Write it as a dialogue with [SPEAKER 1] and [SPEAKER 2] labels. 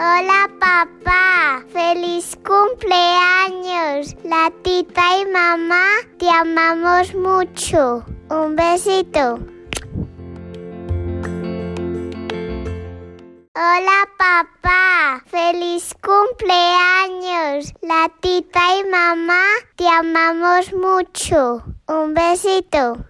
[SPEAKER 1] Hola papá, feliz cumpleaños. La tita y mamá te amamos mucho. Un besito. Hola papá, feliz cumpleaños. La tita y mamá te amamos mucho. Un besito.